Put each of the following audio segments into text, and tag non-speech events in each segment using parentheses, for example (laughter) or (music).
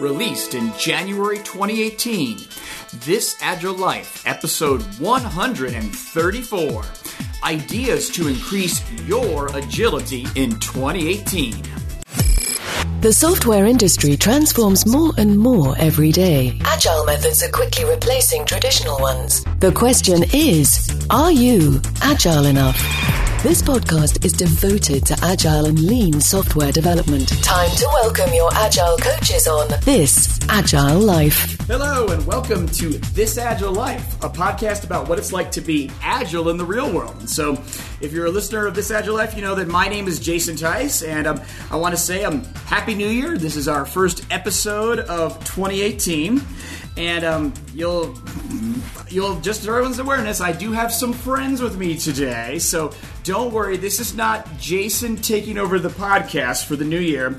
released in January 2018. This Agile Life, episode 134 Ideas to Increase Your Agility in 2018. The software industry transforms more and more every day. Agile methods are quickly replacing traditional ones. The question is are you agile enough? This podcast is devoted to agile and lean software development. Time to welcome your agile coaches on This Agile Life. Hello, and welcome to This Agile Life, a podcast about what it's like to be agile in the real world. And so, if you're a listener of This Agile Life, you know that my name is Jason Tice, and um, I want to say um, Happy New Year. This is our first episode of 2018 and um, you'll you'll just for everyone's awareness i do have some friends with me today so don't worry this is not jason taking over the podcast for the new year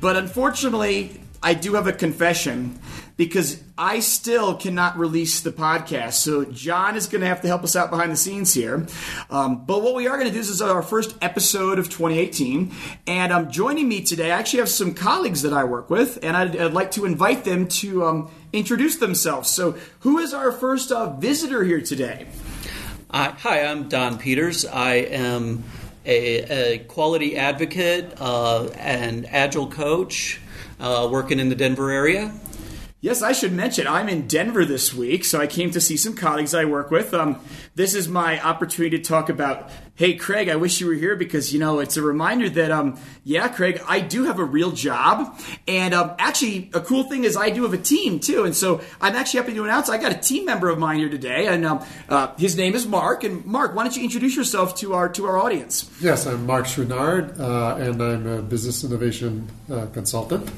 but unfortunately i do have a confession because I still cannot release the podcast. So John is going to have to help us out behind the scenes here. Um, but what we are going to do is, is our first episode of 2018, and um, joining me today, I actually have some colleagues that I work with, and I'd, I'd like to invite them to um, introduce themselves. So, who is our first uh, visitor here today? Uh, hi, I'm Don Peters. I am a, a quality advocate uh, and agile coach uh, working in the Denver area. Yes, I should mention I'm in Denver this week, so I came to see some colleagues I work with. Um, this is my opportunity to talk about. Hey, Craig, I wish you were here because you know it's a reminder that um, yeah, Craig, I do have a real job, and um, actually, a cool thing is I do have a team too, and so I'm actually happy to announce I got a team member of mine here today, and um, uh, his name is Mark. And Mark, why don't you introduce yourself to our to our audience? Yes, I'm Mark Chouinard, uh, and I'm a business innovation uh, consultant.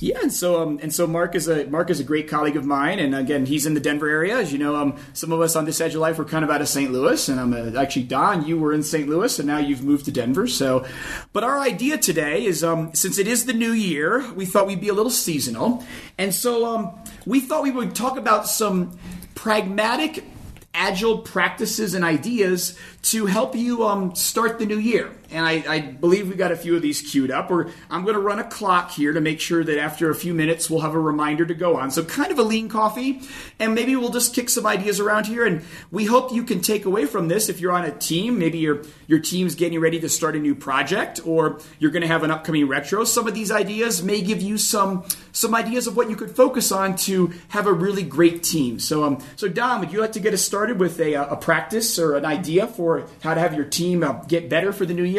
Yeah, and so um, and so Mark is a Mark is a great colleague of mine, and again, he's in the Denver area. As you know, um, some of us on This Agile Life were kind of out of St. Louis, and I'm uh, actually Don. You were in St. Louis, and now you've moved to Denver. So, but our idea today is um, since it is the new year, we thought we'd be a little seasonal, and so um, we thought we would talk about some pragmatic agile practices and ideas to help you um, start the new year. And I, I, believe we got a few of these queued up. Or I'm going to run a clock here to make sure that after a few minutes we'll have a reminder to go on. So kind of a lean coffee, and maybe we'll just kick some ideas around here. And we hope you can take away from this if you're on a team. Maybe your your team's getting ready to start a new project, or you're going to have an upcoming retro. Some of these ideas may give you some some ideas of what you could focus on to have a really great team. So um, so Don, would you like to get us started with a, a practice or an idea for how to have your team uh, get better for the new year?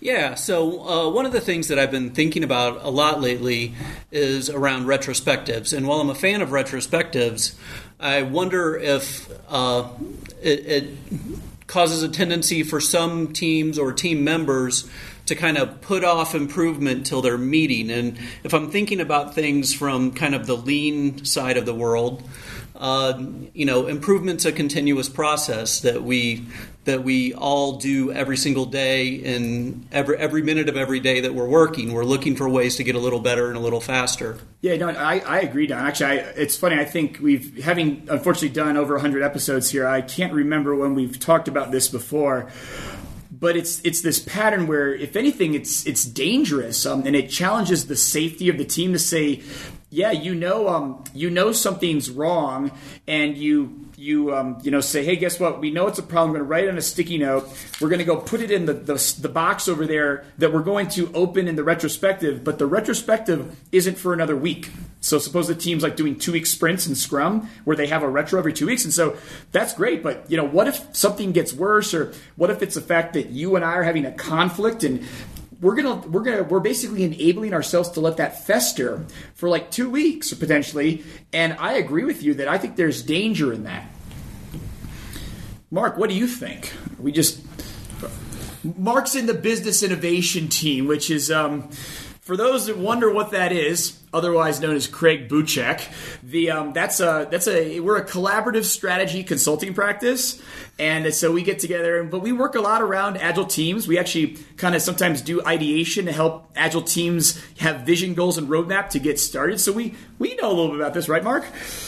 Yeah, so uh, one of the things that I've been thinking about a lot lately is around retrospectives. And while I'm a fan of retrospectives, I wonder if uh, it, it causes a tendency for some teams or team members to kind of put off improvement till they're meeting. And if I'm thinking about things from kind of the lean side of the world, uh, you know, improvement's a continuous process that we that we all do every single day and every every minute of every day that we're working. We're looking for ways to get a little better and a little faster. Yeah, no, I, I agree, Don. Actually, I, it's funny. I think we've having unfortunately done over 100 episodes here. I can't remember when we've talked about this before but it's it's this pattern where if anything it's it's dangerous um, and it challenges the safety of the team to say yeah, you know, um, you know something's wrong, and you you um, you know say, hey, guess what? We know it's a problem. We're going to write it on a sticky note. We're going to go put it in the, the the box over there that we're going to open in the retrospective. But the retrospective isn't for another week. So suppose the team's like doing two week sprints in Scrum where they have a retro every two weeks, and so that's great. But you know, what if something gets worse, or what if it's the fact that you and I are having a conflict and we're gonna we're gonna we're basically enabling ourselves to let that fester for like two weeks potentially. And I agree with you that I think there's danger in that. Mark, what do you think? We just Mark's in the business innovation team, which is um, for those that wonder what that is, otherwise known as Craig Buchek, the um, that's a that's a we're a collaborative strategy consulting practice, and so we get together, but we work a lot around agile teams. We actually kind of sometimes do ideation to help agile teams have vision, goals, and roadmap to get started. So we we know a little bit about this, right, Mark?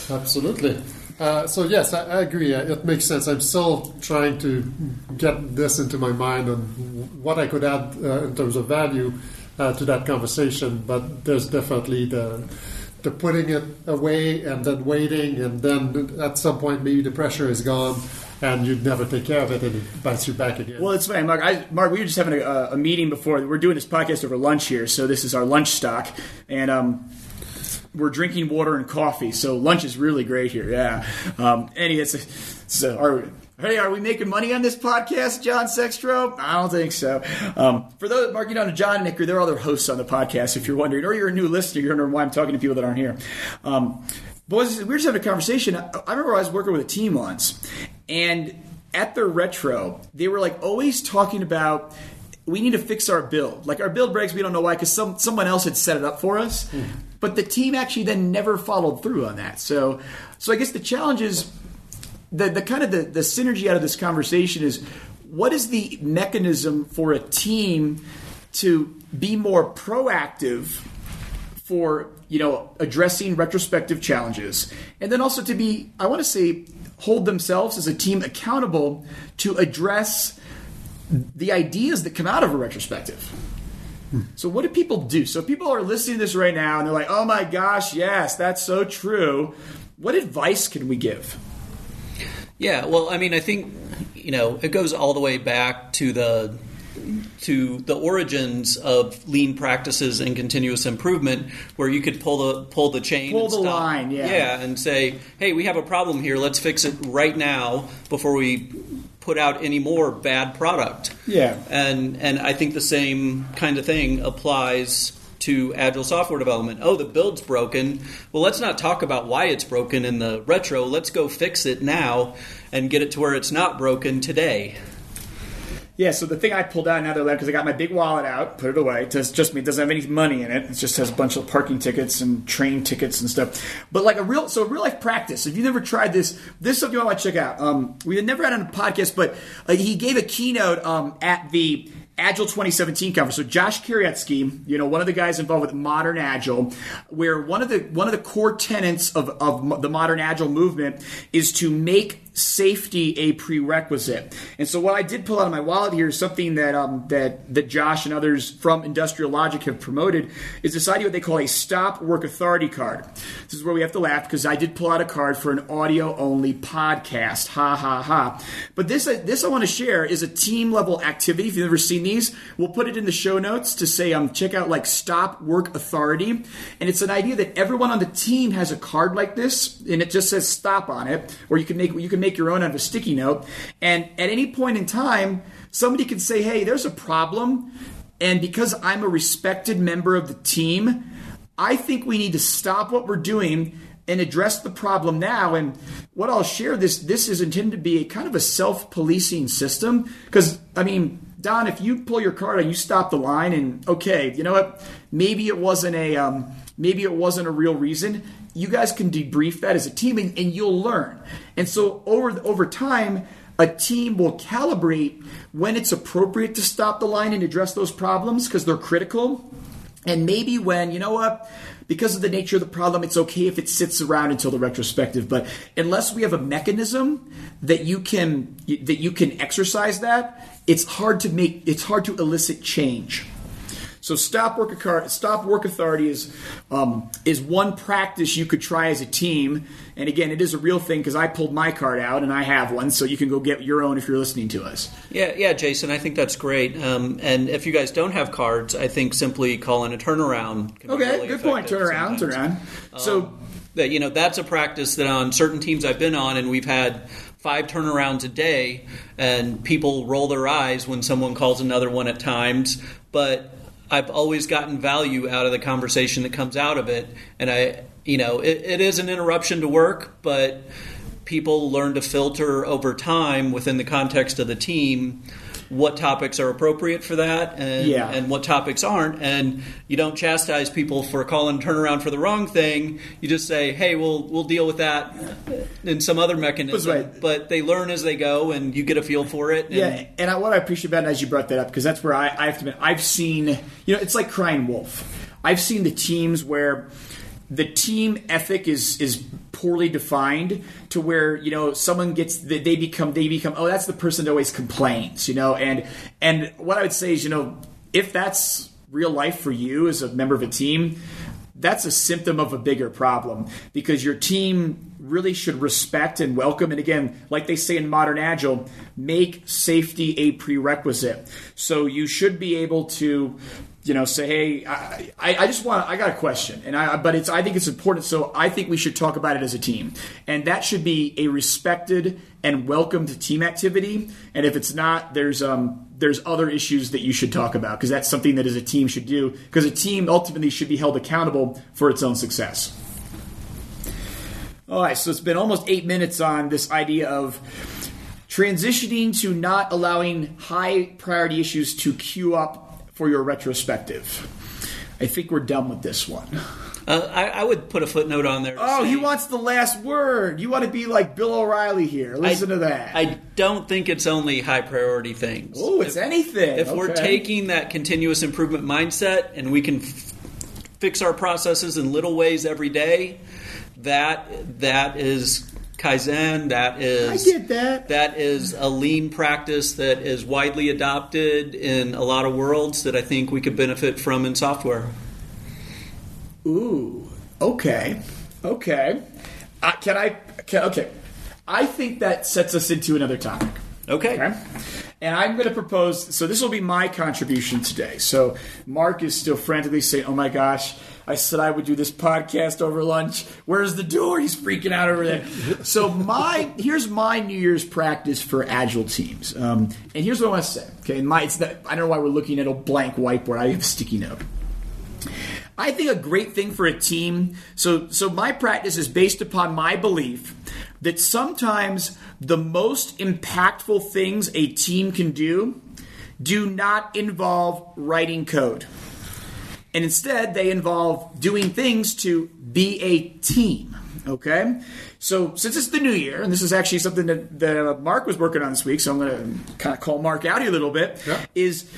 Absolutely. Uh, so yes, I, I agree. Uh, it makes sense. I'm still trying to get this into my mind on what I could add uh, in terms of value uh, to that conversation. But there's definitely the the putting it away and then waiting, and then at some point maybe the pressure is gone. And you'd never take care of it, and it bites you back again. Well, it's funny, Mark. I, Mark, we were just having a, a meeting before. We're doing this podcast over lunch here, so this is our lunch stock, and um, we're drinking water and coffee. So lunch is really great here. Yeah. Um, anyway, so are Hey, are we making money on this podcast, John Sextro? I don't think so. Um, for those, Mark, on know, John Nicker, Nick, they're other hosts on the podcast, if you're wondering, or you're a new listener, you're wondering why I'm talking to people that aren't here. Um, boys, we were just having a conversation. I remember I was working with a team once, and at their retro, they were like always talking about we need to fix our build. Like our build breaks, we don't know why because some someone else had set it up for us. Mm. But the team actually then never followed through on that. So, so I guess the challenge is the, the kind of the, the synergy out of this conversation is what is the mechanism for a team to be more proactive for you know addressing retrospective challenges and then also to be i want to say hold themselves as a team accountable to address the ideas that come out of a retrospective. So what do people do? So people are listening to this right now and they're like oh my gosh yes that's so true. What advice can we give? Yeah, well, I mean, I think you know it goes all the way back to the to the origins of lean practices and continuous improvement, where you could pull the pull the chain, pull the stop, line, yeah, yeah, and say, "Hey, we have a problem here. Let's fix it right now before we put out any more bad product." Yeah, and and I think the same kind of thing applies to agile software development. Oh, the build's broken. Well, let's not talk about why it's broken in the retro. Let's go fix it now and get it to where it's not broken today. Yeah, so the thing I pulled out another letter because I got my big wallet out, put it away. It's just me. It doesn't have any money in it. It just has a bunch of parking tickets and train tickets and stuff. But like a real, so real life practice. If you've never tried this, this is something I want to check out. Um, we had never had on a podcast, but uh, he gave a keynote um, at the Agile 2017 conference. So Josh Kerievsky, you know, one of the guys involved with modern Agile, where one of the one of the core tenets of, of the modern Agile movement is to make safety a prerequisite. And so what I did pull out of my wallet here is something that um, that that Josh and others from Industrial Logic have promoted is this idea what they call a stop work authority card. This is where we have to laugh because I did pull out a card for an audio only podcast. Ha ha ha. But this uh, this I want to share is a team level activity. If you've never seen these, we'll put it in the show notes to say um check out like stop work authority. And it's an idea that everyone on the team has a card like this and it just says stop on it or you can make you can make your own out of a sticky note. And at any point in time, somebody can say, hey, there's a problem. And because I'm a respected member of the team, I think we need to stop what we're doing and address the problem now. And what I'll share this this is intended to be a kind of a self-policing system. Because I mean, Don, if you pull your card and you stop the line, and okay, you know what? Maybe it wasn't a um, maybe it wasn't a real reason you guys can debrief that as a team and, and you'll learn. And so over over time, a team will calibrate when it's appropriate to stop the line and address those problems because they're critical. And maybe when, you know what, because of the nature of the problem, it's okay if it sits around until the retrospective. But unless we have a mechanism that you can that you can exercise that, it's hard to make it's hard to elicit change. So stop work stop work authority is um, is one practice you could try as a team. And again, it is a real thing because I pulled my card out and I have one, so you can go get your own if you're listening to us. Yeah, yeah, Jason, I think that's great. Um, and if you guys don't have cards, I think simply calling a turnaround. okay, really good point. Turn around, turn around. Um, so that you know that's a practice that on certain teams I've been on, and we've had five turnarounds a day, and people roll their eyes when someone calls another one at times. But I've always gotten value out of the conversation that comes out of it. And I, you know, it, it is an interruption to work, but people learn to filter over time within the context of the team what topics are appropriate for that and, yeah. and what topics aren't. And you don't chastise people for calling turnaround for the wrong thing. You just say, hey, we'll, we'll deal with that in some other mechanism. Right. But they learn as they go and you get a feel for it. And yeah. And I, what I appreciate about it as you brought that up, because that's where I, I have to admit, I've seen, you know, it's like crying wolf. I've seen the teams where the team ethic is is poorly defined to where you know someone gets they become they become oh that's the person that always complains you know and and what I would say is you know if that's real life for you as a member of a team, that's a symptom of a bigger problem because your team really should respect and welcome and again like they say in modern agile make safety a prerequisite. So you should be able to you know say hey i, I just want i got a question. And i but it's i think it's important so i think we should talk about it as a team. And that should be a respected and welcomed team activity. And if it's not there's um there's other issues that you should talk about because that's something that as a team should do because a team ultimately should be held accountable for its own success. All right so it's been almost eight minutes on this idea of transitioning to not allowing high priority issues to queue up for your retrospective. I think we're done with this one. Uh, I, I would put a footnote on there. oh say- he wants the last word. You want to be like bill o'reilly here. Listen I- to that. I don't think it's only high priority things. oh it's anything. If we're taking that continuous improvement mindset and we can f- fix our processes in little ways every day, that that is kaizen. That is I get that. That is a lean practice that is widely adopted in a lot of worlds that I think we could benefit from in software. Ooh, okay, okay. Uh, can I? Can, okay, I think that sets us into another topic. Okay. Okay, and I'm going to propose. So this will be my contribution today. So Mark is still frantically saying, "Oh my gosh." I said I would do this podcast over lunch. Where's the door? He's freaking out over there. So my here's my New Year's practice for agile teams, um, and here's what I want to say. Okay, my it's I don't know why we're looking at a blank whiteboard. I have a sticky note. I think a great thing for a team. So, so my practice is based upon my belief that sometimes the most impactful things a team can do do not involve writing code. And instead, they involve doing things to be a team. Okay? So, since it's the new year, and this is actually something that, that uh, Mark was working on this week, so I'm going to kind of call Mark out here a little bit, Yeah. is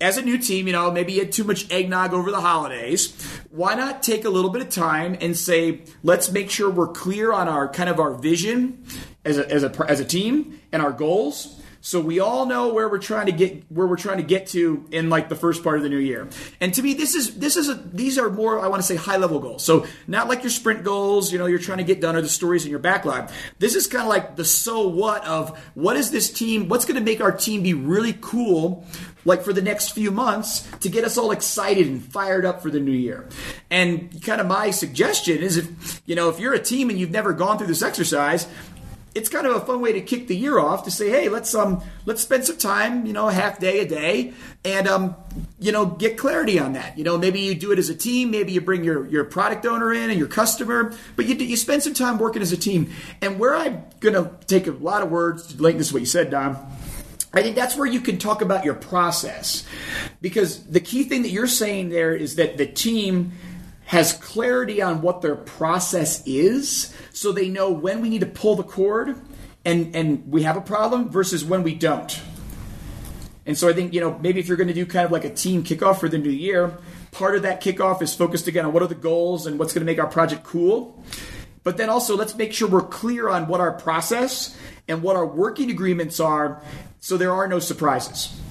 as a new team, you know, maybe you had too much eggnog over the holidays. Why not take a little bit of time and say, let's make sure we're clear on our kind of our vision as a, as a, as a team and our goals. So we all know where we're trying to get where we're trying to get to in like the first part of the new year. And to me, this is this is a, these are more I want to say high level goals. So not like your sprint goals, you know, you're trying to get done or the stories in your backlog. This is kind of like the so what of what is this team? What's going to make our team be really cool like for the next few months to get us all excited and fired up for the new year. And kind of my suggestion is if you know if you're a team and you've never gone through this exercise, it's kind of a fun way to kick the year off to say, hey, let's um let's spend some time, you know, a half day a day, and um you know get clarity on that. You know, maybe you do it as a team, maybe you bring your your product owner in and your customer, but you you spend some time working as a team. And where I'm gonna take a lot of words to link this is what you said, Don. I think that's where you can talk about your process. Because the key thing that you're saying there is that the team has clarity on what their process is, so they know when we need to pull the cord and, and we have a problem versus when we don't. And so I think, you know, maybe if you're going to do kind of like a team kickoff for the new year, part of that kickoff is focused again on what are the goals and what's going to make our project cool. But then also, let's make sure we're clear on what our process and what our working agreements are so there are no surprises.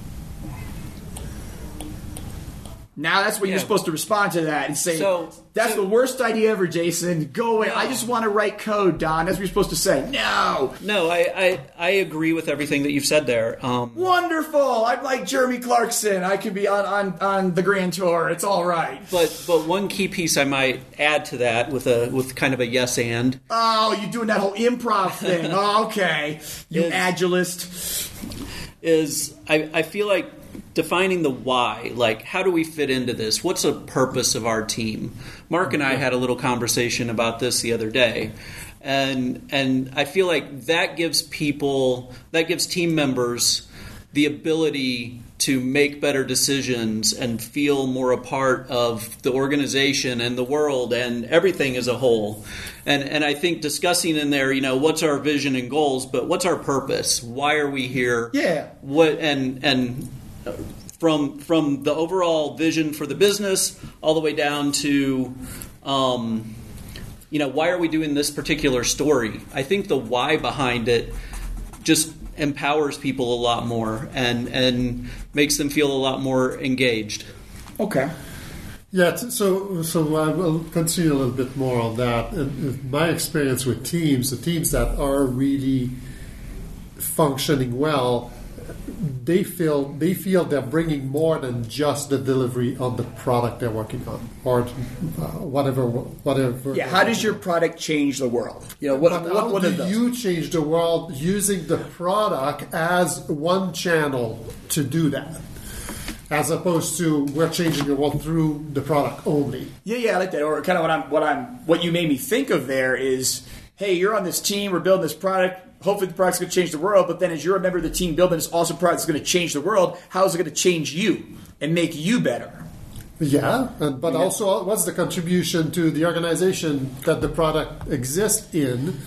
Now that's when Yeah. you're supposed to respond to that and say, So- That's so- the worst idea ever, Jason. Go away. No. I just want to write code, Don. That's what you're supposed to say. No. No, I, I, I agree with everything that you've said there. Um, Wonderful. I'm like Jeremy Clarkson. I could be on, on, on the Grand Tour. It's all right. but but one key piece I might add to that with a with kind of a yes and Oh, you're doing that whole improv thing. (laughs) Oh, okay. You Is- agilist. is I, I feel like defining the why like how do we fit into this what's the purpose of our team mark and i had a little conversation about this the other day and and i feel like that gives people that gives team members the ability to make better decisions and feel more a part of the organization and the world and everything as a whole. And and I think discussing in there, you know, what's our vision and goals, but what's our purpose? Why are we here? Yeah. What and and from from the overall vision for the business all the way down to um, you know why are we doing this particular story i think the why behind it just empowers people a lot more and and makes them feel a lot more engaged Okay. Yeah, so so I will continue a little bit more on that. And, and my experience with teams, the teams that are really functioning well, they feel they feel they're bringing more than just the delivery on the product they're working on, or uh, whatever whatever. Yeah. How does your product change the world? You know, what, But what, how what do those? you change the world using the product as one channel to do that? As opposed to we're changing the world through the product only. Yeah, yeah, I like that. Or kind of what I'm, what I'm, what you made me think of there is, hey, you're on this team, we're building this product. Hopefully, the product's going to change the world. But then, as you're a member of the team building this awesome product that's going to change the world, how is it going to change you and make you better? Yeah, and, but also what's the contribution to the organization that the product exists in?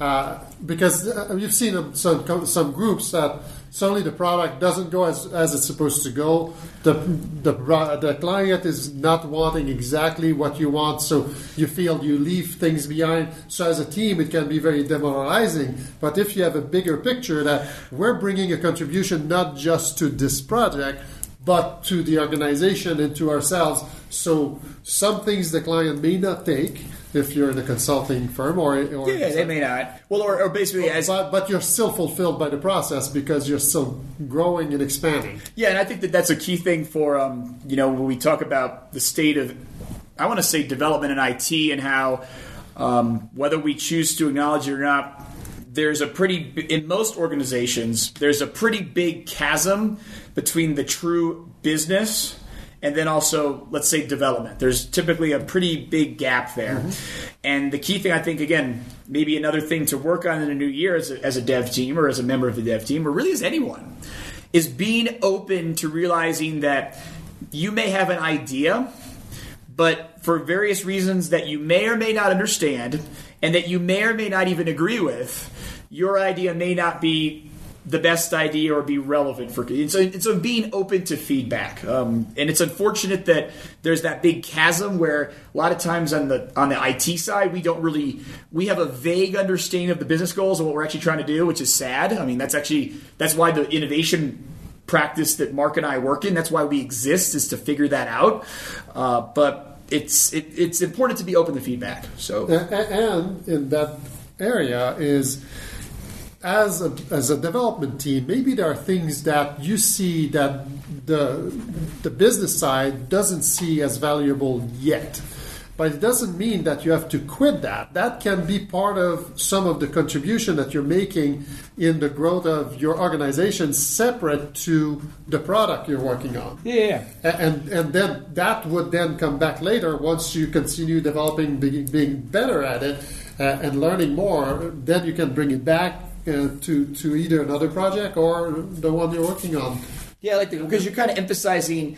Uh, because uh, you've seen some some groups that suddenly the product doesn't go as, as it's supposed to go. The, the the client is not wanting exactly what you want, so you feel you leave things behind. So as a team, it can be very demoralizing. But if you have a bigger picture that we're bringing a contribution not just to this project, but to the organization and to ourselves. So some things the client may not take if you're in a consulting firm or, or Yeah, they may not. Well, or, or basically, as but, but you're still fulfilled by the process because you're still growing and expanding. Yeah, and I think that that's a key thing for um, you know when we talk about the state of I want to say development in IT and how um, whether we choose to acknowledge it or not, there's a pretty in most organizations there's a pretty big chasm between the true business and then also let's say development. There's typically a pretty big gap there. Mm-hmm. And the key thing i think again maybe another thing to work on in a new year as a, as a dev team or as a member of the dev team or really as anyone is being open to realizing that you may have an idea but for various reasons that you may or may not understand and that you may or may not even agree with, your idea may not be the best idea or be relevant for and so, and so being open to feedback. Um, and it's unfortunate that there's that big chasm where a lot of times on the on the IT side we don't really we have a vague understanding of the business goals and what we're actually trying to do which is sad. I mean that's actually that's why the innovation practice that Mark and I work in that's why we exist is to figure that out. Uh, but it's it, it's important to be open to feedback so. And in that area is as a, as a development team, maybe there are things that you see that the the business side doesn't see as valuable yet. But it doesn't mean that you have to quit that. That can be part of some of the contribution that you're making in the growth of your organization, separate to the product you're working on. yeah And and then that would then come back later once you continue developing, being, being better at it, uh, and learning more. Then you can bring it back Uh, to to either another project or the one you're working on. Yeah, I like that because you're kind of emphasizing.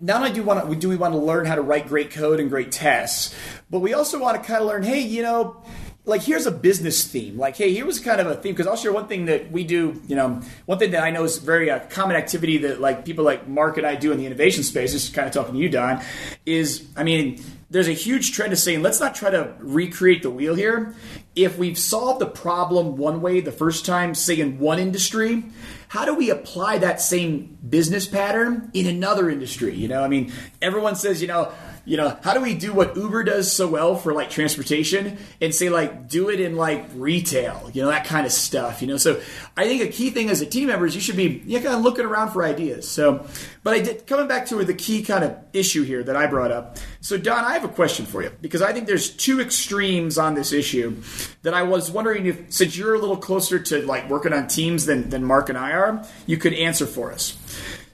Not only do we want to, do we want to learn how to write great code and great tests, but we also want to kind of learn. Hey, you know, like here's a business theme. Like, hey, here was kind of a theme because I'll share one thing that we do. You know, one thing that I know is very uh, common activity that like people like Mark and I do in the innovation space. Just kind of talking to you, Don. Is I mean, there's a huge trend of saying let's not try to recreate the wheel here. If we've solved the problem one way the first time, say in one industry, how do we apply that same business pattern in another industry? You know, I mean, everyone says, you know, you know, how do we do what Uber does so well for like transportation and say like do it in like retail, you know, that kind of stuff, you know? So I think a key thing as a team member is you should be you kind of looking around for ideas. So, but I did coming back to the key kind of issue here that I brought up. So Don, I have a question for you because I think there's two extremes on this issue that I was wondering if since you're a little closer to like working on teams than, than Mark and I are, you could answer for us.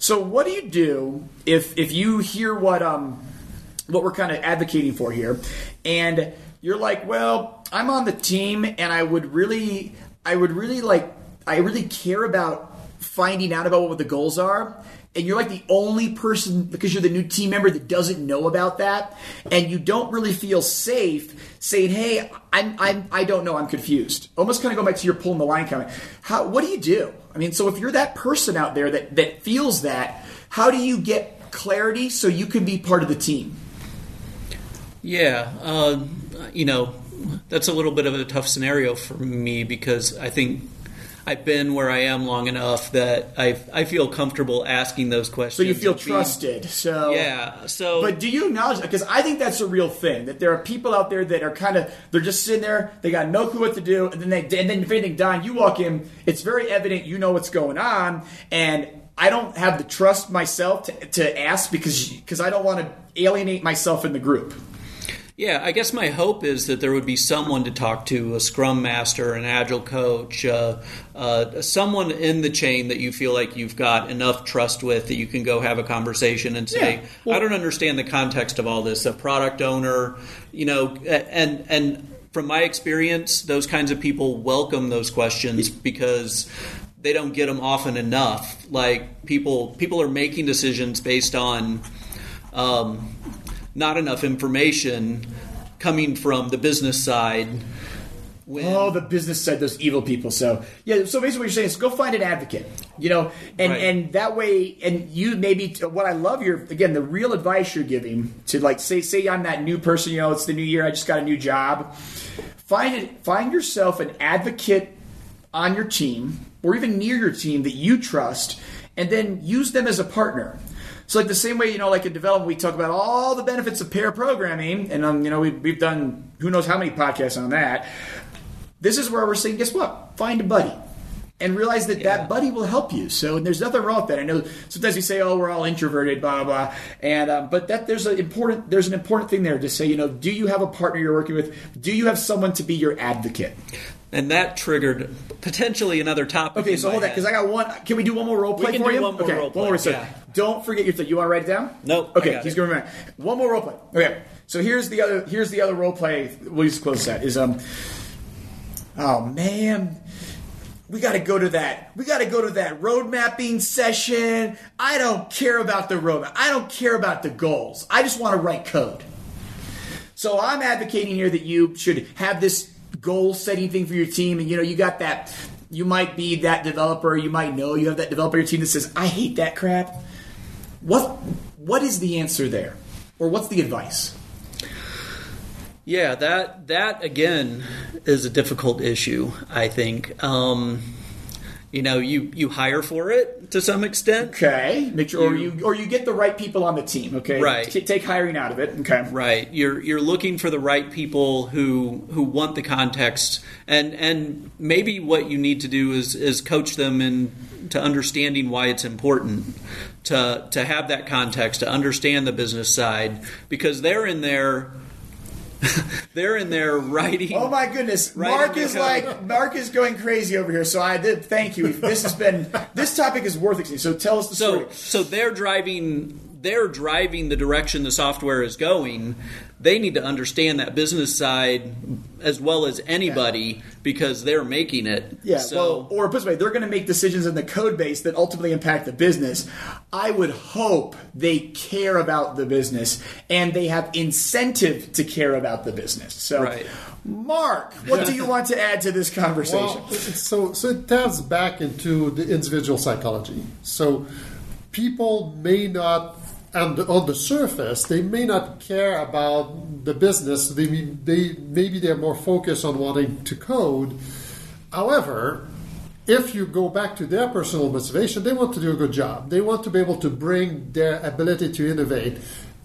So what do you do if if you hear what um what we're kind of advocating for here. And you're like well i'm on the team and i would really i would really like i really care about finding out about what the goals are. And you're like the only person because you're the new team member that doesn't know about that and you don't really feel safe saying hey i'm, I'm i don't know i'm confused. Almost kind of go back to your pulling the line comment. How what do you do? I mean so if you're that person out there that that feels that how do you get clarity so you can be part of the team Yeah, uh, you know, that's a little bit of a tough scenario for me because I think I've been where I am long enough that I I feel comfortable asking those questions. So you feel and being- trusted. So Yeah. So But do you acknowledge because I think that's a real thing that there are people out there that are kind of they're just sitting there, they got no clue what to do, and then they and then if anything, Don, you walk in, it's very evident you know what's going on, and I don't have the trust myself to, to ask because because I don't want to alienate myself in the group. Yeah, I guess my hope is that there would be someone to talk to a scrum master, an agile coach, uh, uh, someone in the chain that you feel like you've got enough trust with that you can go have a conversation and say, Yeah, well- I don't understand the context of all this. A product owner, you know, and, and, from my experience, those kinds of people welcome those questions because they don't get them often enough. Like people, people are making decisions based on um, not enough information coming from the business side. When, Oh, the business side, those evil people. So yeah, so basically what you're saying is go find an advocate, you know, and Right. and that way, and you maybe what I love your again the real advice you're giving to like say say I'm that new person, you know, it's the new year, I just got a new job. Find it, find yourself an advocate on your team or even near your team that you trust, and then use them as a partner. So like the same way, you know, like in development, we talk about all the benefits of pair programming, and um, you know, we've, we've done who knows how many podcasts on that. This is where we're saying, guess what? Find a buddy. And realize that that buddy will help you. So there's nothing wrong with that. I know sometimes we say, "Oh, we're all introverted," blah blah, blah. and um, but that there's an important there's an important thing there to say. You know, do you have a partner you're working with? Do you have someone to be your advocate? And that triggered potentially another topic. Okay, so hold that because I got one. Can we do one more role play can for do you? one more okay, role one play, more. So yeah. don't forget your thing. You want to write it down? Nope, Okay, he's it. to remember. One more role play. Okay, so here's the other. Here's the other role play. We'll just close that. Is um. Oh man. We got to go to that. We got to go to that road mapping session. I don't care about the roadmap. I don't care about the goals. I just want to write code. So I'm advocating here that you should have this goal setting thing for your team, and you know you got that. You might be that developer. You might know you have that developer your team that says, "I hate that crap." What What is the answer there, or what's the advice? Yeah, that that again is a difficult issue. I think. Um, you know, you you hire for it to some extent, Okay, make sure, or you or you get the right people on the team. Okay, Right. Take hiring out of it. Okay, right? You're you're looking for the right people who who want the context, and and maybe what you need to do is is coach them in to understanding why it's important to to have that context to understand the business side because they're in there. (laughs) they're in there writing. Oh my goodness, Mark is like Mark is going crazy over here. So I did thank you. This has been this topic is worth it. So tell us the So story. so they're driving they're driving the direction the software is going. They need to understand that business side as well as anybody because they're making it. Yeah, So well, or put this way, they're going to make decisions in the code base that ultimately impact the business. I would hope they care about the business and they have incentive to care about the business. So, Right. Mark, what do you want to add to this conversation? Well, so so it taps back into the individual psychology. So people may not, and on the surface, they may not care about the business. They they maybe they're more focused on wanting to code. However, if you go back to their personal motivation, they want to do a good job. They want to be able to bring their ability to innovate.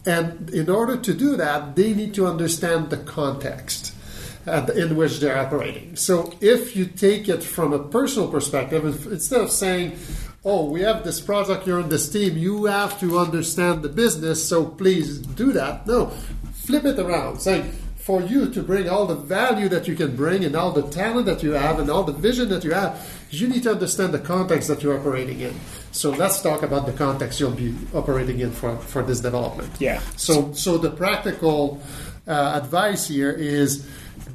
And in order to do that, they need to understand the context uh, in which they're operating. So if you take it from a personal perspective, instead of saying, oh, we have this project, you're on this team, you have to understand the business, so please do that. No, flip it around, saying, for you to bring all the value that you can bring and all the talent that you have and all the vision that you have, you need to understand the context that you're operating in. So let's talk about the context you'll be operating in for, for this development. Yeah. So, so the practical uh, advice here is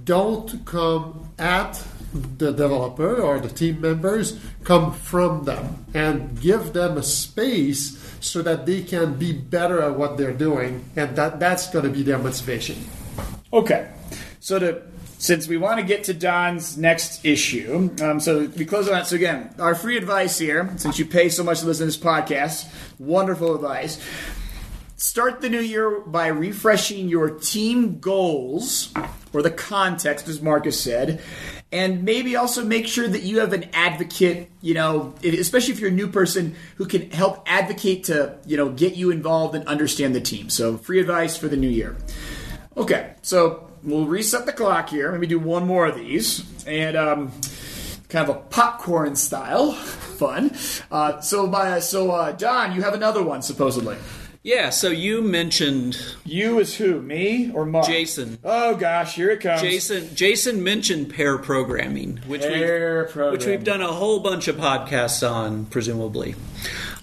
don't come at the developer or the team members, come from them and give them a space so that they can be better at what they're doing, and that, that's going to be their motivation. Okay, so to since we want to get to Don's next issue, um, so we close on that. So again, our free advice here, since you pay so much to listen to this podcast, wonderful advice. start the new year by refreshing your team goals or the context, as Marcus said, and maybe also make sure that you have an advocate, you know, especially if you're a new person who can help advocate to, you know, get you involved and understand the team. So, free advice for the new year. Okay, so we'll reset the clock here. Maybe do one more of these, and um, kind of a popcorn style, (laughs) fun. Uh, so, my so uh, Don, you have another one supposedly. Yeah, so you mentioned You is who? Me or Mark? Jason. Oh gosh, here it comes. Jason Jason mentioned pair programming, which Pair we programming. which we've done a whole bunch of podcasts on, presumably.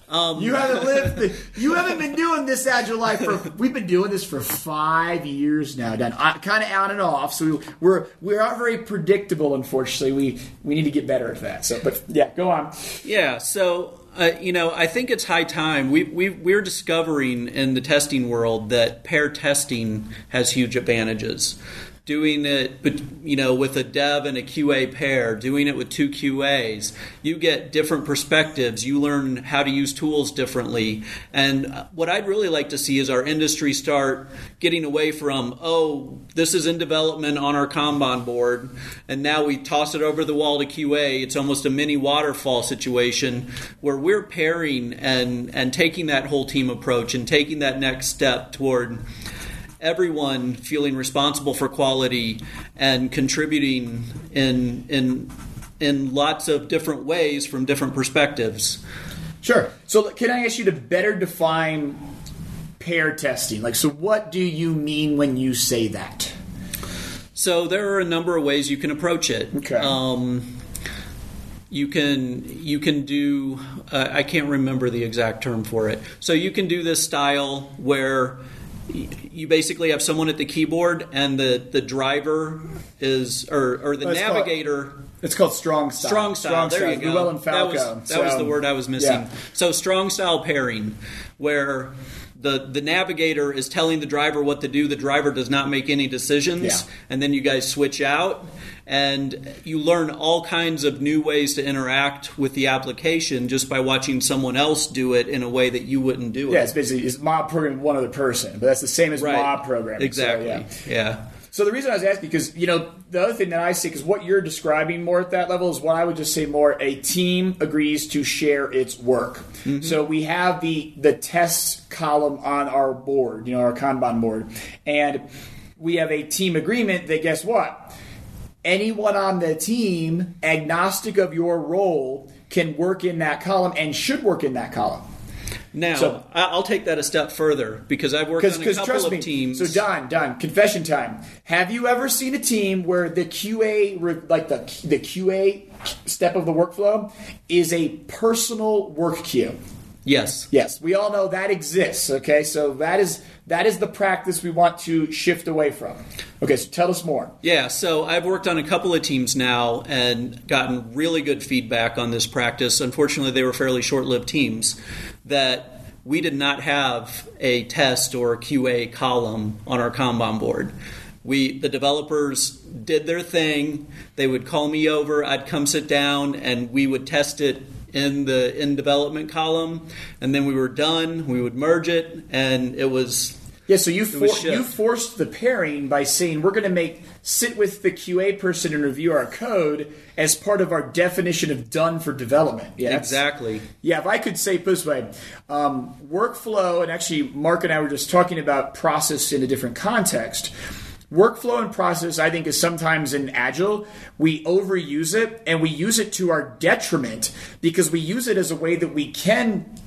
Um, you haven't lived. The, you haven't been doing this agile life for. We've been doing this for five years now, Don. Kind of on and off. So we, we're we're not very predictable. Unfortunately, we we need to get better at that. So, but yeah, go on. Yeah, so uh, you know, I think it's high time. We, we we're discovering in the testing world that pair testing has huge advantages. Doing it, you know, with a dev and a QA pair, doing it with two QAs, you get different perspectives. You learn how to use tools differently. And what I'd really like to see is our industry start getting away from, oh, this is in development on our Kanban board, and now we toss it over the wall to QA. It's almost a mini waterfall situation where we're pairing and and taking that whole team approach and taking that next step toward everyone feeling responsible for quality and contributing in in in lots of different ways from different perspectives. Sure. So, can I ask you to better define pair testing? Like, so what do you mean when you say that? So there are a number of ways you can approach it. Okay. Um, you can you can do uh, I can't remember the exact term for it. So you can do this style where you basically have someone at the keyboard and the, the driver is or, or the it's called- navigator It's called strong style. Strong style. there you go. Llewellyn that was, Falco. that was the word I was missing. yeah. So strong style pairing, where the the navigator is telling the driver what to do. The driver does not make any decisions, Yeah. and then you guys switch out, and you learn all kinds of new ways to interact with the application just by watching someone else do it in a way that you wouldn't do it. Yeah, it's basically it's mob programming one other person, but that's the same as right. mob programming. So, Exactly. yeah. yeah. So the reason I was asking because you know the other thing that I see because what you're describing more at that level is what I would just say more a team agrees to share its work. Mm-hmm. So we have the the tests column on our board, you know, our Kanban board, and we have a team agreement that guess what anyone on the team, agnostic of your role, can work in that column and should work in that column. Now So- I'll take that a step further because I've worked on a couple trust of me, teams. so Don, Don, confession time. Have you ever seen a team where the QA, like the the QA step of the workflow, is a personal work queue? Yes. Yes, we all know that exists. Okay, so that is that is the practice we want to shift away from. Okay, so tell us more. Yeah, so I've worked on a couple of teams now and gotten really good feedback on this practice. Unfortunately, they were fairly short lived teams that we did not have a test or a QA column on our Kanban board. We, the developers did their thing. They would call me over. I'd come sit down, and we would test it in the in development column. And then we were done. We would merge it, and it was Yeah, so you for, you forced the pairing by saying we're going to make sit with the QA person and review our code as part of our definition of done for development. Yeah, exactly. Yeah, if I could say it this way, um, workflow, and actually Mark and I were just talking about process in a different context. Workflow and process, I think, is sometimes in Agile, we overuse it and we use it to our detriment because we use it as a way that we can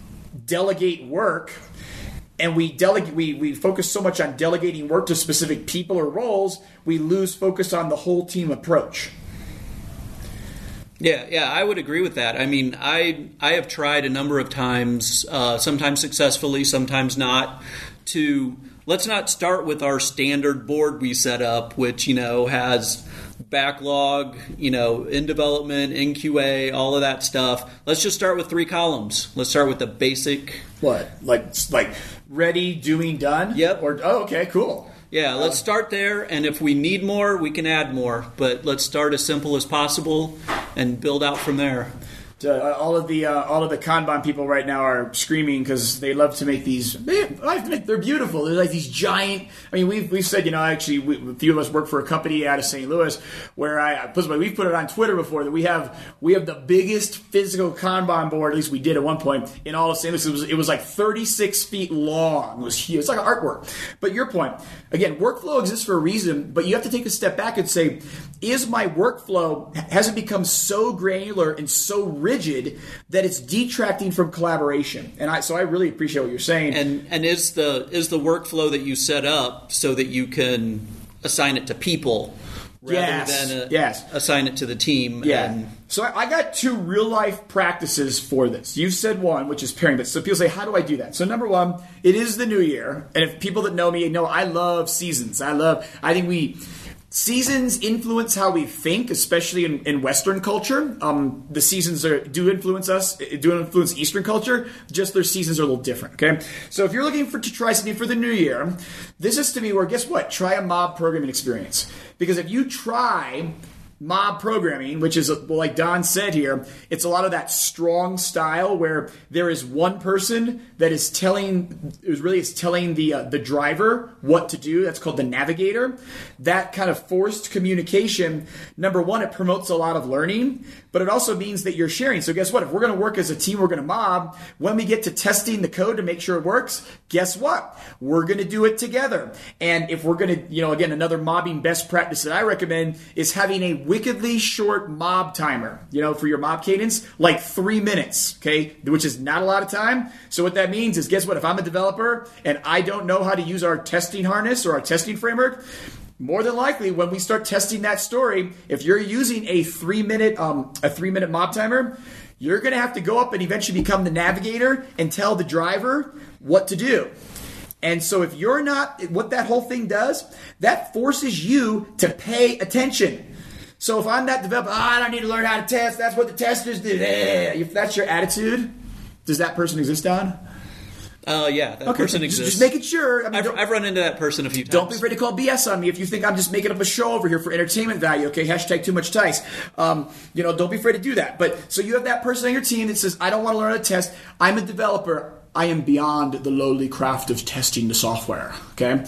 delegate work and we delegate we, we focus so much on delegating work to specific people or roles, we lose focus on the whole team approach. Yeah, yeah, I would agree with that. I mean, I I have tried a number of times, uh, sometimes successfully, sometimes not, to let's not start with our standard board we set up, which you know has backlog, you know, in development, in QA, all of that stuff. Let's just start with three columns. Let's start with the basic. What? Like like ready, doing, done? Yep. Or oh okay, cool. Yeah, let's um, start there, and if we need more, we can add more. But let's start as simple as possible and build out from there. Uh, all of the uh, all of the Kanban people right now are screaming because they love to make these. I they're beautiful. They're like these giant. I mean, we've we've said you know actually we, a few of us work for a company out of St. Louis where I put we've put it on Twitter before that we have we have the biggest physical Kanban board. At least we did at one point in all of St. Louis. It was it was like 36 feet long. It was huge. It's like artwork. But your point again, workflow exists for a reason, but you have to take a step back and say, is my workflow has it become so granular and so rigid that it's detracting from collaboration. And I, so I really appreciate what you're saying. And and is the is the workflow that you set up so that you can assign it to people rather Yes, than a, yes. assign it to the team? Yeah. And, So I got two real life practices for this. You've said one, which is pairing this. So people say, how do I do that? So number one, it is the new year, and if people that know me know, I love seasons. I love. I think we. Seasons influence how we think, especially in, in Western culture. Um, the seasons are, do influence us, do influence Eastern culture. Just their seasons are a little different. Okay, so if you're looking for to try something for the new year, this is to me where guess what? Try a mob programming experience because if you try mob programming, which is like Don said here, it's a lot of that strong style where there is one person that is telling, is really is telling the uh, the driver what to do. That's called the navigator. That kind of forced communication. Number one, it promotes a lot of learning, but it also means that you're sharing. So guess what? If we're going to work as a team, we're going to mob. When we get to testing the code to make sure it works, guess what? We're going to do it together. And if we're going to, you know, again, another mobbing best practice that I recommend is having a wickedly short mob timer, you know, for your mob cadence, like three minutes, okay, which is not a lot of time. So what that means is, guess what? If I'm a developer and I don't know how to use our testing harness or our testing framework, more than likely when we start testing that story, if you're using a three minute um, a three minute mob timer, you're going to have to go up and eventually become the navigator and tell the driver what to do. And so if you're not, what that whole thing does, that forces you to pay attention. So if I'm that developer, oh, I don't need to learn how to test. That's what the testers do. Eh, If that's your attitude, does that person exist, Don? uh, yeah, that person just, exists. Just making sure. I mean, I've, I've run into that person a few times. don't be afraid to call BS on me if you think I'm just making up a show over here for entertainment value. Okay, hashtag too much Tice. Um, you know, don't be afraid to do that. But so you have that person on your team that says, "I don't want to learn how to test. I'm a developer. I am beyond the lowly craft of testing the software." Okay.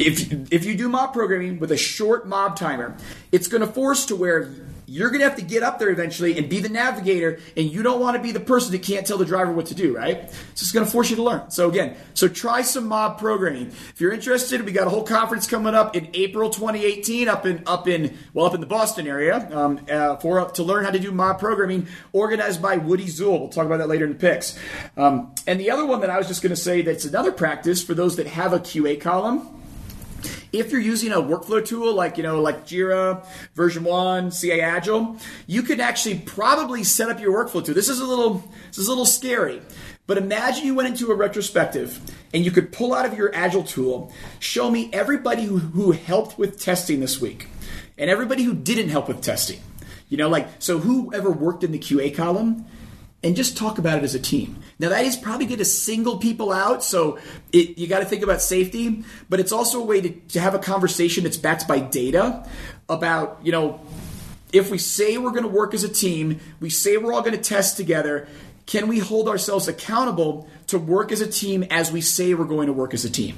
If if you do mob programming with a short mob timer, it's going to force to where you're going to have to get up there eventually and be the navigator, and you don't want to be the person that can't tell the driver what to do, right? So it's going to force you to learn. So again, so try some mob programming. If you're interested, we got a whole conference coming up in April 2018 up in up in well up in the Boston area um, uh, for to learn how to do mob programming, organized by Woody Zuill. We'll talk about that later in the picks. Um, and the other one that I was just going to say that's another practice for those that have a QA column if you're using a workflow tool like you know like Jira, VersionOne, CA Agile, you could actually probably set up your workflow tool. This is a little this is a little scary. But imagine you went into a retrospective and you could pull out of your Agile tool, show me everybody who, who helped with testing this week and everybody who didn't help with testing. You know, like, so whoever worked in the QA column, and just talk about it as a team. Now that is probably going to single people out, so it, you got to think about safety, but it's also a way to, to have a conversation that's backed by data about you know if we say we're going to work as a team, we say we're all going to test together. Can we hold ourselves accountable to work as a team as we say we're going to work as a team?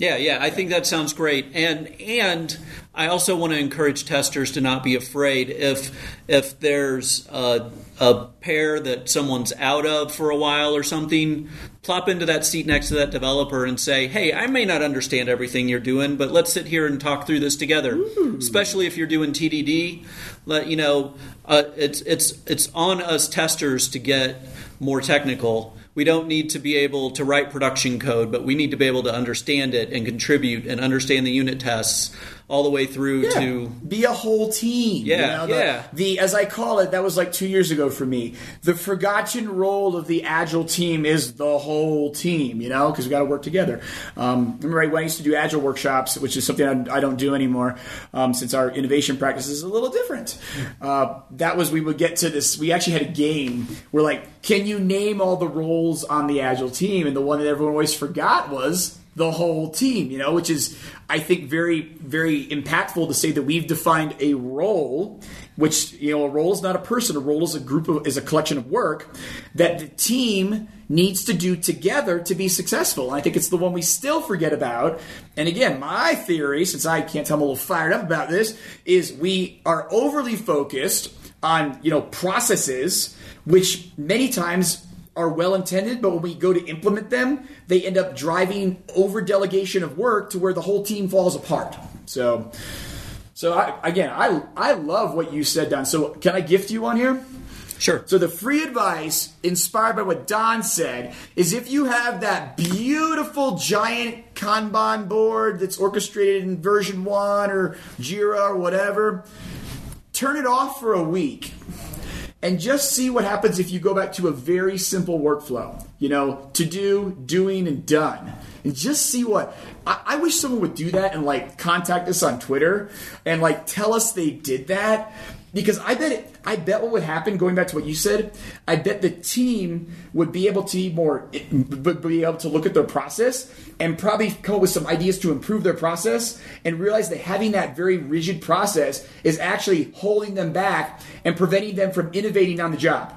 Yeah, yeah, I think that sounds great, and and I also want to encourage testers to not be afraid if if there's a, a pair that someone's out of for a while or something. Plop into that seat next to that developer and say, "Hey, I may not understand everything you're doing, but let's sit here and talk through this together." Especially if you're doing TDD, let you know uh, it's it's it's on us testers to get more technical we don't need to be able to write production code, but we need to be able to understand it and contribute and understand the unit tests all the way through to be a whole team. Yeah, the, yeah. The as I call it, that was like two years ago for me. The forgotten role of the agile team is the whole team. You know, because we got to work together. Um, remember, right, when I used to do agile workshops, which is something I, I don't do anymore, um, since our innovation practice is a little different. Uh, that was we would get to this. We actually had a game where like, can you name all the roles on the agile team? And the one that everyone always forgot was the whole team, you know, which is, I think, very, very impactful to say that we've defined a role, which, you know, a role is not a person, a role is a group of, is a collection of work that the team needs to do together to be successful. And I think it's the one we still forget about. And again, my theory, since I can't tell I'm a little fired up about this, is we are overly focused on, you know, processes, which many times are well intended, but when we go to implement them, they end up driving over delegation of work to where the whole team falls apart. So, so I, again, I I love what you said, Don. So can I gift you one here? Sure. So the free advice, inspired by what Don said, is if you have that beautiful giant Kanban board that's orchestrated in VersionOne or Jira or whatever, turn it off for a week and just see what happens if you go back to a very simple workflow. You know, to do, doing, and done. And just see what. I, I, wish someone would do that and like contact us on Twitter and like tell us they did that because I bet I bet what would happen going back to what you said. I bet the team would be able to be more would be able to look at their process and probably come up with some ideas to improve their process and realize that having that very rigid process is actually holding them back and preventing them from innovating on the job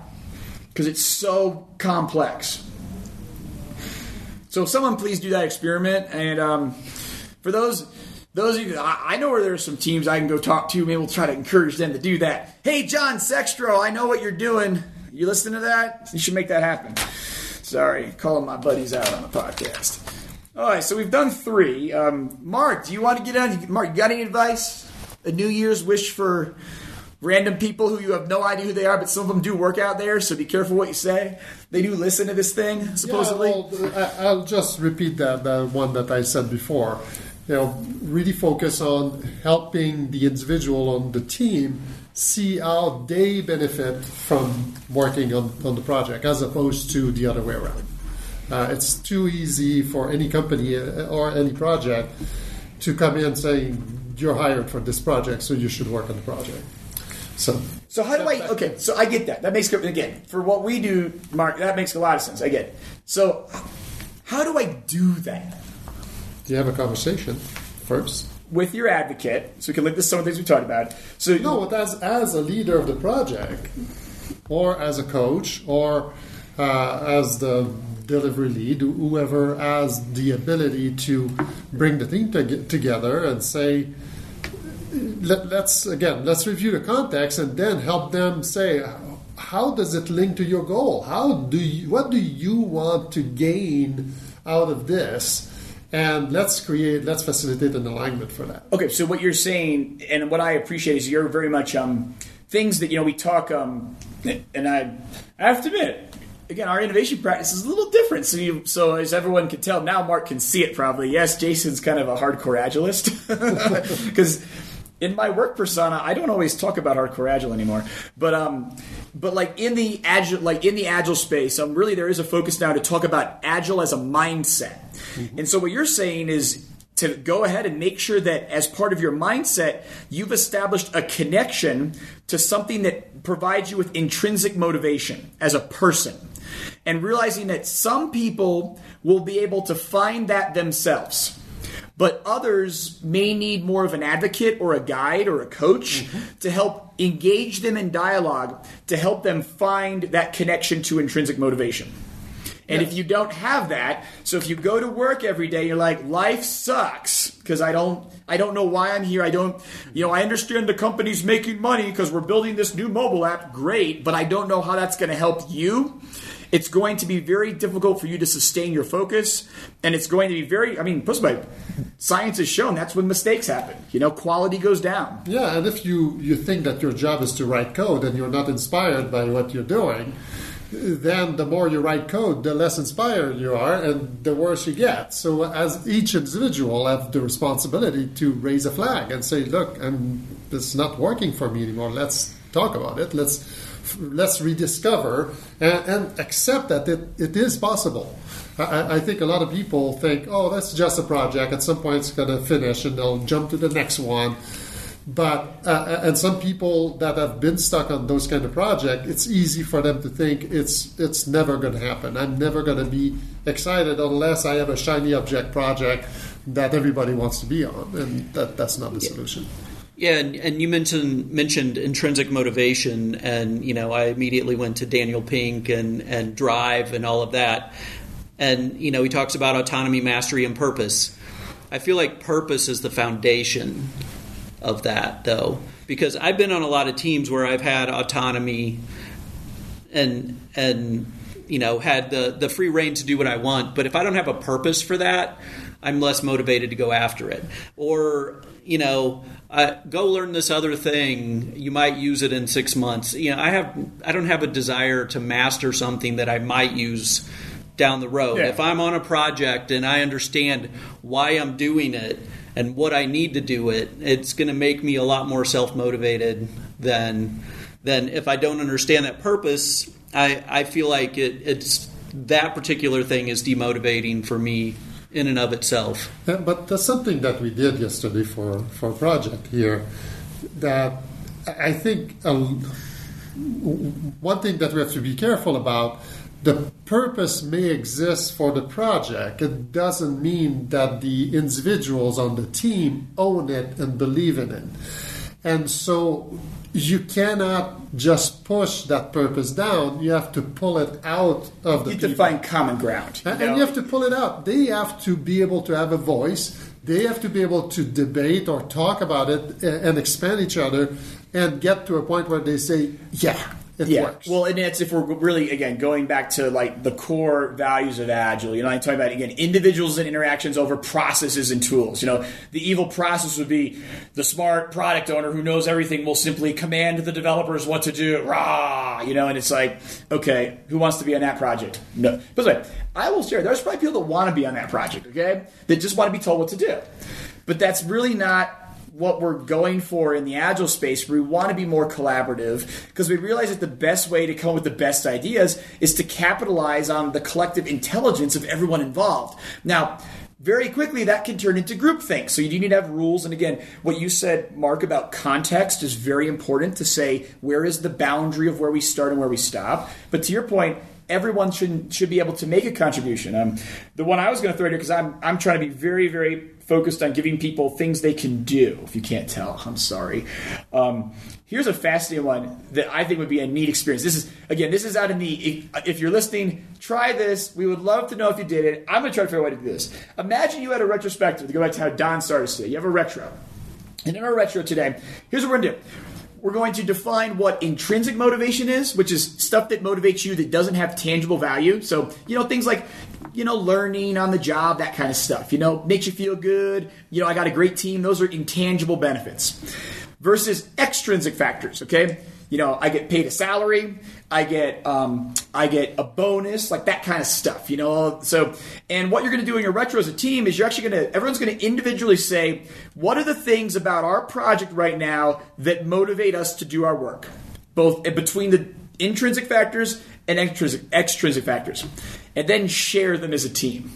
because it's so complex. So, someone please do that experiment and um, for those those of you, I know where there's some teams I can go talk to. Maybe we'll try to encourage them to do that. Hey, John Sextro, I know what you're doing. You listen to that? You should make that happen. Sorry, calling my buddies out on the podcast. All right, so we've done three. Um, Mark, do you want to get on? Mark, you got any advice? A New Year's wish for random people who you have no idea who they are, but some of them do work out there, so be careful what you say. They do listen to this thing, supposedly. Yeah, well, I'll just repeat that, the one that I said before you know, really focus on helping the individual on the team see how they benefit from working on, on the project as opposed to the other way around. Uh, it's too easy for any company uh, or any project to come in saying you're hired for this project, so you should work on the project. So, so how do I? Okay, so I get that. That makes again for what we do, Mark. That makes a lot of sense. I get. It. So, how do I do that? You have a conversation first with your advocate, so we can link this to some of the things we talked about. So no, but as as a leader of the project, or as a coach, or uh, as the delivery lead, whoever has the ability to bring the team to together and say, Let, let's again let's review the context and then help them say how does it link to your goal? How do you, what do you want to gain out of this? And let's create let's facilitate an alignment for that okay so what you're saying and what i appreciate is you're very much um, things that you know we talk um, and I, I have to admit again our innovation practice is a little different so, you, so as everyone can tell now mark can see it probably yes jason's kind of a hardcore agilist (laughs) because in my work persona, I don't always talk about hardcore agile anymore. But um, but like in the agile, like in the agile space, um, really there is a focus now to talk about agile as a mindset. Mm-hmm. And so what you're saying is to go ahead and make sure that as part of your mindset, you've established a connection to something that provides you with intrinsic motivation as a person. And realizing that some people will be able to find that themselves but others may need more of an advocate or a guide or a coach mm-hmm. to help engage them in dialogue to help them find that connection to intrinsic motivation. And if you don't have that, so if you go to work every day, you're like, life sucks because I don't, I don't know why I'm here. I don't, you know, I understand the company's making money because we're building this new mobile app. Great, but I don't know how that's going to help you it's going to be very difficult for you to sustain your focus, and it's going to be very. I mean, by science has shown that's when mistakes happen. You know, quality goes down. Yeah, and if you you think that your job is to write code and you're not inspired by what you're doing, then the more you write code, the less inspired you are, and the worse you get. So, as each individual have the responsibility to raise a flag and say, "Look, and it's not working for me anymore. Let's talk about it. Let's." let's rediscover and, and accept that it, it is possible. I, I, think a lot of people think, oh, that's just a project. At some point, it's going to finish, and they'll jump to the next one. But uh, and some people that have been stuck on those kind of project, it's easy for them to think it's it's never going to happen. I'm never going to be excited unless I have a shiny object project that everybody wants to be on, and that that's not the solution. Yeah, and, and you mentioned mentioned intrinsic motivation, and you know I immediately went to Daniel Pink and and Drive and all of that, and you know he talks about autonomy, mastery, and purpose. I feel like purpose is the foundation of that, though, because I've been on a lot of teams where I've had autonomy and and you know had the the free reign to do what I want, but if I don't have a purpose for that, I'm less motivated to go after it. Or you know, uh, go learn this other thing. You might use it in six months. You know, I have I don't have a desire to master something that I might use down the road. Yeah. If I'm on a project and I understand why I'm doing it and what I need to do it, it's going to make me a lot more self motivated than than if I don't understand that purpose. I I feel like it, it's that particular thing is demotivating for me in and of itself. Yeah, but that's something that we did yesterday for, for a project here that I think um, one thing that we have to be careful about the purpose may exist for the project. It doesn't mean that the individuals on the team own it and believe in it. And so you cannot just push that purpose down. You have to pull it out of the You have to find common ground. And, you and know? you have to pull it out. They have to be able to have a voice. They have to be able to debate or talk about it eh, and expand each other and get to a point where they say, yeah, it yeah. works. Well, and it's if we're really again going back to like the core values of Agile. You know, I'm talking about again individuals and interactions over processes and tools. You know, the evil process would be the smart product owner who knows everything will simply command the developers what to do. Rah, you know, and it's like, okay, who wants to be on that project? No. By the way, I will share. There's probably people that want to be on that project. Okay, that just want to be told what to do, but that's really not what we're going for in the agile space we want to be more collaborative because we realize that the best way to come up with the best ideas is to capitalize on the collective intelligence of everyone involved. Now very quickly that can turn into groupthink. So you do need to have rules and again what you said mark about context is very important to say where is the boundary of where we start and where we stop. But to your point everyone should should be able to make a contribution. Um, the one I was going to throw in here because I'm I'm trying to be very very focused on giving people things they can do. If you can't tell, I'm sorry. Um, here's a fascinating one that I think would be a neat experience. This is again, this is out in the. If you're listening, try this. We would love to know if you did it. I'm going to try to figure out a way to do this. Imagine you had a retrospective. To go back to how Don started today, you have a retro, and in our retro today, here's what we're going to do we're going to define what intrinsic motivation is, which is stuff that motivates you that doesn't have tangible value. So, you know, things like, you know, learning on the job, that kind of stuff. You know, makes you feel good. You know, I got a great team. Those are intangible benefits. Versus extrinsic factors, okay? You know, I get paid a salary, I get um, I get a bonus, like that kind of stuff, you know. So, and what you're going to do in your retro as a team is you're actually going to everyone's going to individually say what are the things about our project right now that motivate us to do our work, both between the intrinsic factors and extrinsic extrinsic factors, and then share them as a team.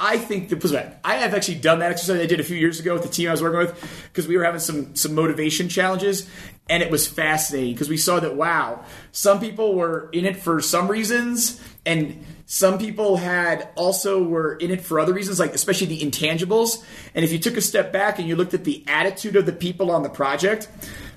I think that I have actually done that exercise I did a few years ago with the team I was working with because we were having some some motivation challenges and it was fascinating because we saw that wow some people were in it for some reasons and some people had also were in it for other reasons like especially the intangibles and if you took a step back and you looked at the attitude of the people on the project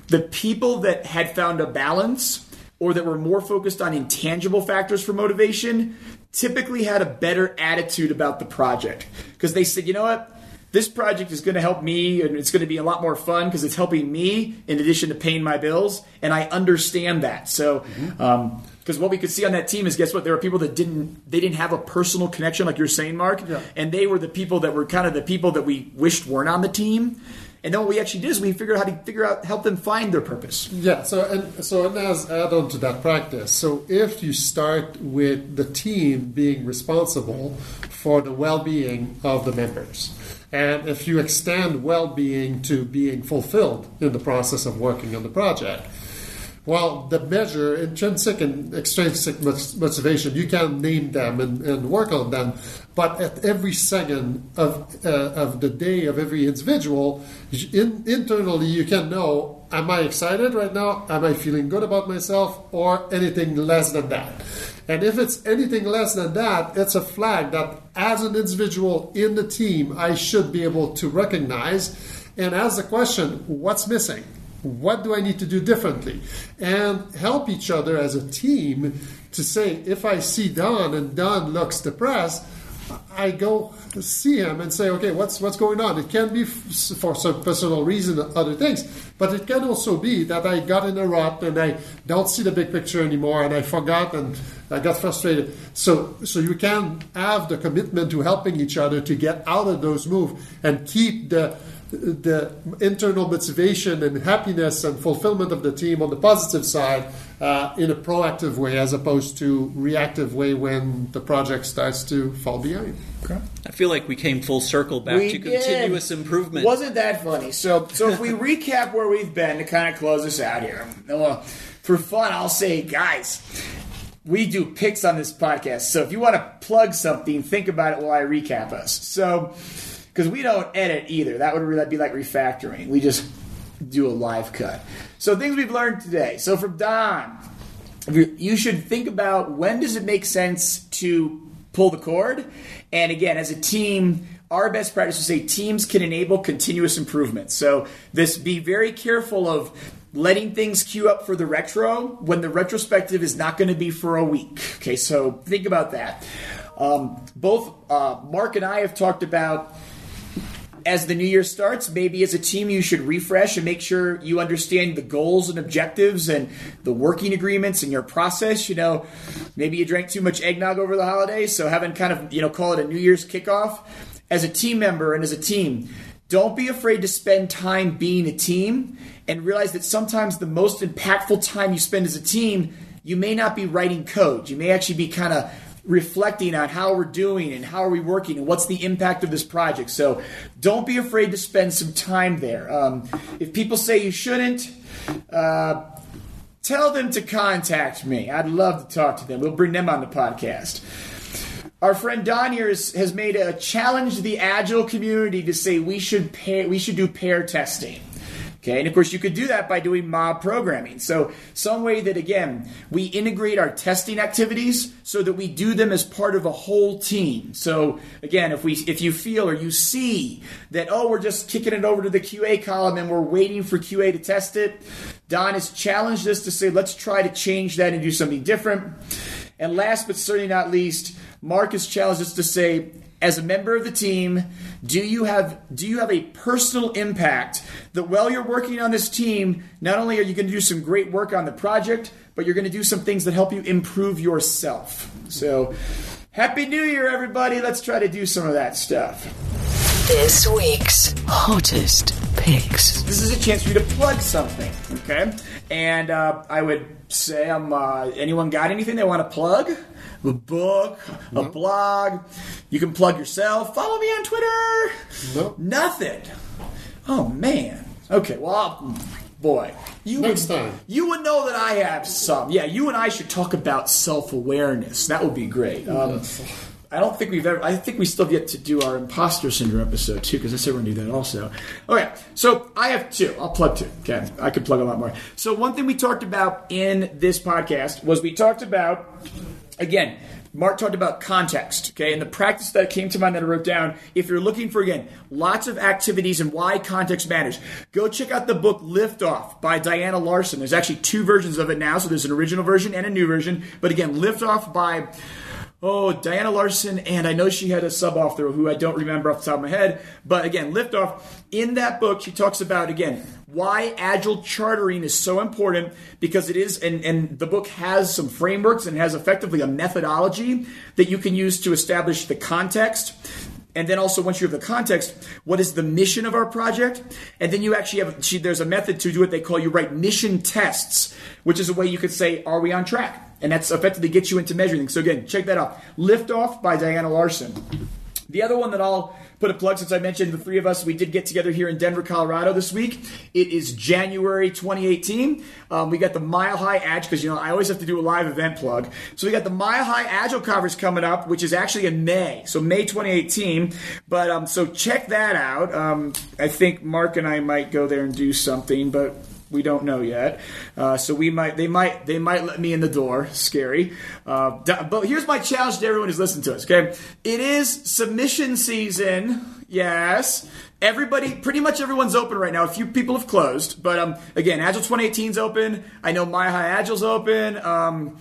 the people that had found a balance or that were more focused on intangible factors for motivation typically had a better attitude about the project because they said, you know what? This project is going to help me and it's going to be a lot more fun because it's helping me in addition to paying my bills. And I understand that. So, um because what we could see on that team is guess what? There were people that didn't, they didn't have a personal connection like you're saying, Mark. Yeah. And they were the people that were kind of the people that we wished weren't on the team. And then what we actually did is we figured out how to figure out, help them find their purpose. Yeah. So and so and as add on to that practice. So if you start with the team being responsible for the well-being of the members, and if you extend well-being to being fulfilled in the process of working on the project, Well, the measure, intrinsic and extrinsic motivation, you can name them and, and work on them, but at every second of, uh, of the day of every individual, in, internally you can know am I excited right now? Am I feeling good about myself? Or anything less than that? And if it's anything less than that, it's a flag that as an individual in the team, I should be able to recognize and ask the question what's missing? What do I need to do differently? And help each other as a team to say, if I see Don and Don looks depressed, I go see him and say, okay, what's what's going on? It can be for some personal reason, other things, but it can also be that I got in a rut and I don't see the big picture anymore, and I forgot and I got frustrated. So so you can have the commitment to helping each other to get out of those moves and keep the the internal motivation and happiness and fulfillment of the team on the positive side uh, in a proactive way as opposed to reactive way when the project starts to fall behind. Okay. I feel like we came full circle back we to continuous improvement. Wasn't that funny? So, so if we (laughs) recap where we've been to kind of close us out here, well, for fun, I'll say, guys, we do picks on this podcast. So if you want to plug something, think about it while I recap us. So because we don't edit either. That would be like refactoring. We just do a live cut. So things we've learned today. So from Don, you should think about when does it make sense to pull the cord, and again, as a team. Our best practice is say teams can enable continuous improvement. So this be very careful of letting things queue up for the retro when the retrospective is not going to be for a week. Okay, so think about that. Um, both uh, Mark and I have talked about as the new year starts, maybe as a team you should refresh and make sure you understand the goals and objectives and the working agreements and your process. You know, maybe you drank too much eggnog over the holidays, so having kind of, you know, call it a New Year's kickoff. As a team member and as a team, don't be afraid to spend time being a team and realize that sometimes the most impactful time you spend as a team, you may not be writing code. You may actually be kind of reflecting on how we're doing and how are we working and what's the impact of this project. So don't be afraid to spend some time there. Um, if people say you shouldn't, uh, tell them to contact me. I'd love to talk to them. We'll bring them on the podcast. Our friend Don here has, has made a challenge the agile community to say we should pay, we should do pair testing. Okay, and of course, you could do that by doing mob programming. So, some way that again we integrate our testing activities so that we do them as part of a whole team. So, again, if we if you feel or you see that oh we're just kicking it over to the QA column and we're waiting for QA to test it, Don has challenged us to say let's try to change that and do something different. And last but certainly not least, Mark has challenged us to say as a member of the team, do you have do you have a personal impact that while you're working on this team, not only are you going to do some great work on the project, but you're going to do some things that help you improve yourself. So, happy new year everybody. Let's try to do some of that stuff. This week's hottest picks. This is a chance for you to plug something, okay? And uh, I would say, um, uh, anyone got anything they want to plug? A book, a blog. You can plug yourself. Follow me on Twitter. Nope. Nothing. Oh man. Okay. Well, boy, you next would, time you would know that I have some. Yeah, you and I should talk about self awareness. That would be great. Um, I don't think we've ever. I think we still get to do our imposter syndrome episode too, because I said we're gonna do that also. Okay, so I have two. I'll plug two. Okay, I could plug a lot more. So one thing we talked about in this podcast was we talked about again, Mark talked about context, okay, and the practice that came to mind that I wrote down. If you're looking for, again, lots of activities and why context matters, go check out the book Liftoff by Diana Larsen. There's actually two versions of it now, so there's an original version and a new version. But again, Liftoff by Oh, Diana Larsen, and I know she had a sub author who I don't remember off the top of my head. But again, Liftoff, in that book, she talks about, again, why agile chartering is so important because it is, and, and the book has some frameworks and has effectively a methodology that you can use to establish the context. And then also, once you have the context, what is the mission of our project? And then you actually have, she, there's a method to do what they call you write mission tests, which is a way you could say, are we on track? and that's effectively gets you into measuring. So again, check that out. Lift Off by Diana Larsen. The other one that I'll put a plug since I mentioned the three of us, we did get together here in Denver, Colorado this week. It is January 2018. Um, we got the Mile High Agile, because you know I always have to do a live event plug. So we got the Mile High Agile Conference coming up, which is actually in May, so May 2018. But um, so check that out. Um, I think Mark and I might go there and do something, but we don't know yet. Uh, so we might, they might, they might let me in the door. Scary. Uh, but here's my challenge to everyone who's listening to us. Okay, it is submission season. Yes. Everybody, pretty much everyone's open right now. A few people have closed, but um, again, Agile 2018 is open. I know Mile High Agile's open. Um,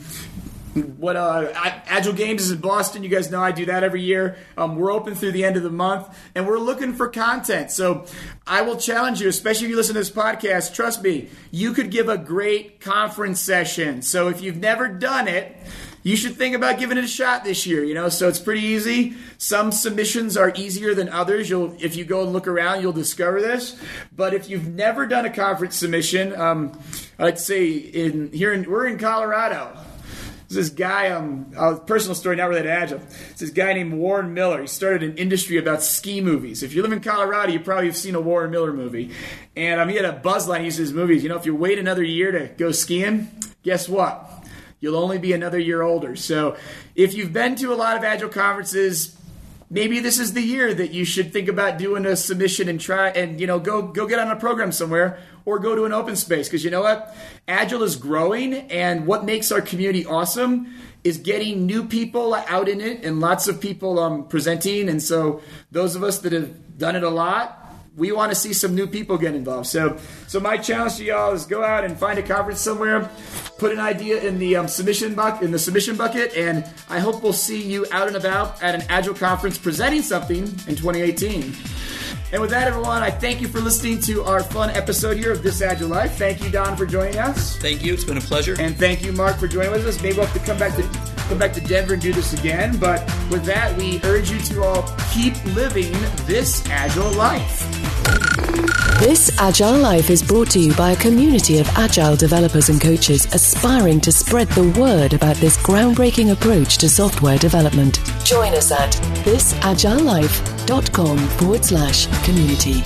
what uh, Agile Games is in Boston. You guys know I do that every year. Um, we're open through the end of the month, and we're looking for content. So I will challenge you, especially if you listen to this podcast. Trust me, you could give a great conference session. So if you've never done it, you should think about giving it a shot this year. You know, so it's pretty easy. Some submissions are easier than others. You'll, if you go and look around, you'll discover this. But if you've never done a conference submission, um, I'd say in here in, we're in Colorado this guy, um, a personal story, not related to Agile. It's this guy named Warren Miller. He started an industry about ski movies. If you live in Colorado, you probably have seen a Warren Miller movie. And um, he had a buzz line. He his movies. You know, if you wait another year to go skiing, guess what? You'll only be another year older. So if you've been to a lot of Agile conferences, maybe this is the year that you should think about doing a submission and try and you know go go get on a program somewhere or go to an open space. Because you know what? Agile is growing and what makes our community awesome is getting new people out in it and lots of people um, presenting. And so those of us that have done it a lot we want to see some new people get involved. So, so my challenge to y'all is go out and find a conference somewhere, put an idea in the um, submission bucket in the submission bucket, and I hope we'll see you out and about at an Agile conference presenting something in 2018. And with that, everyone, I thank you for listening to our fun episode here of This Agile Life. Thank you, Don, for joining us. Thank you. It's been a pleasure. And thank you, Mark, for joining with us. Maybe we'll have to come back to come back to Denver and do this again. But with that, we urge you to all keep living this agile life. This Agile Life is brought to you by a community of agile developers and coaches aspiring to spread the word about this groundbreaking approach to software development. Join us at thisagilelife.com forward slash community.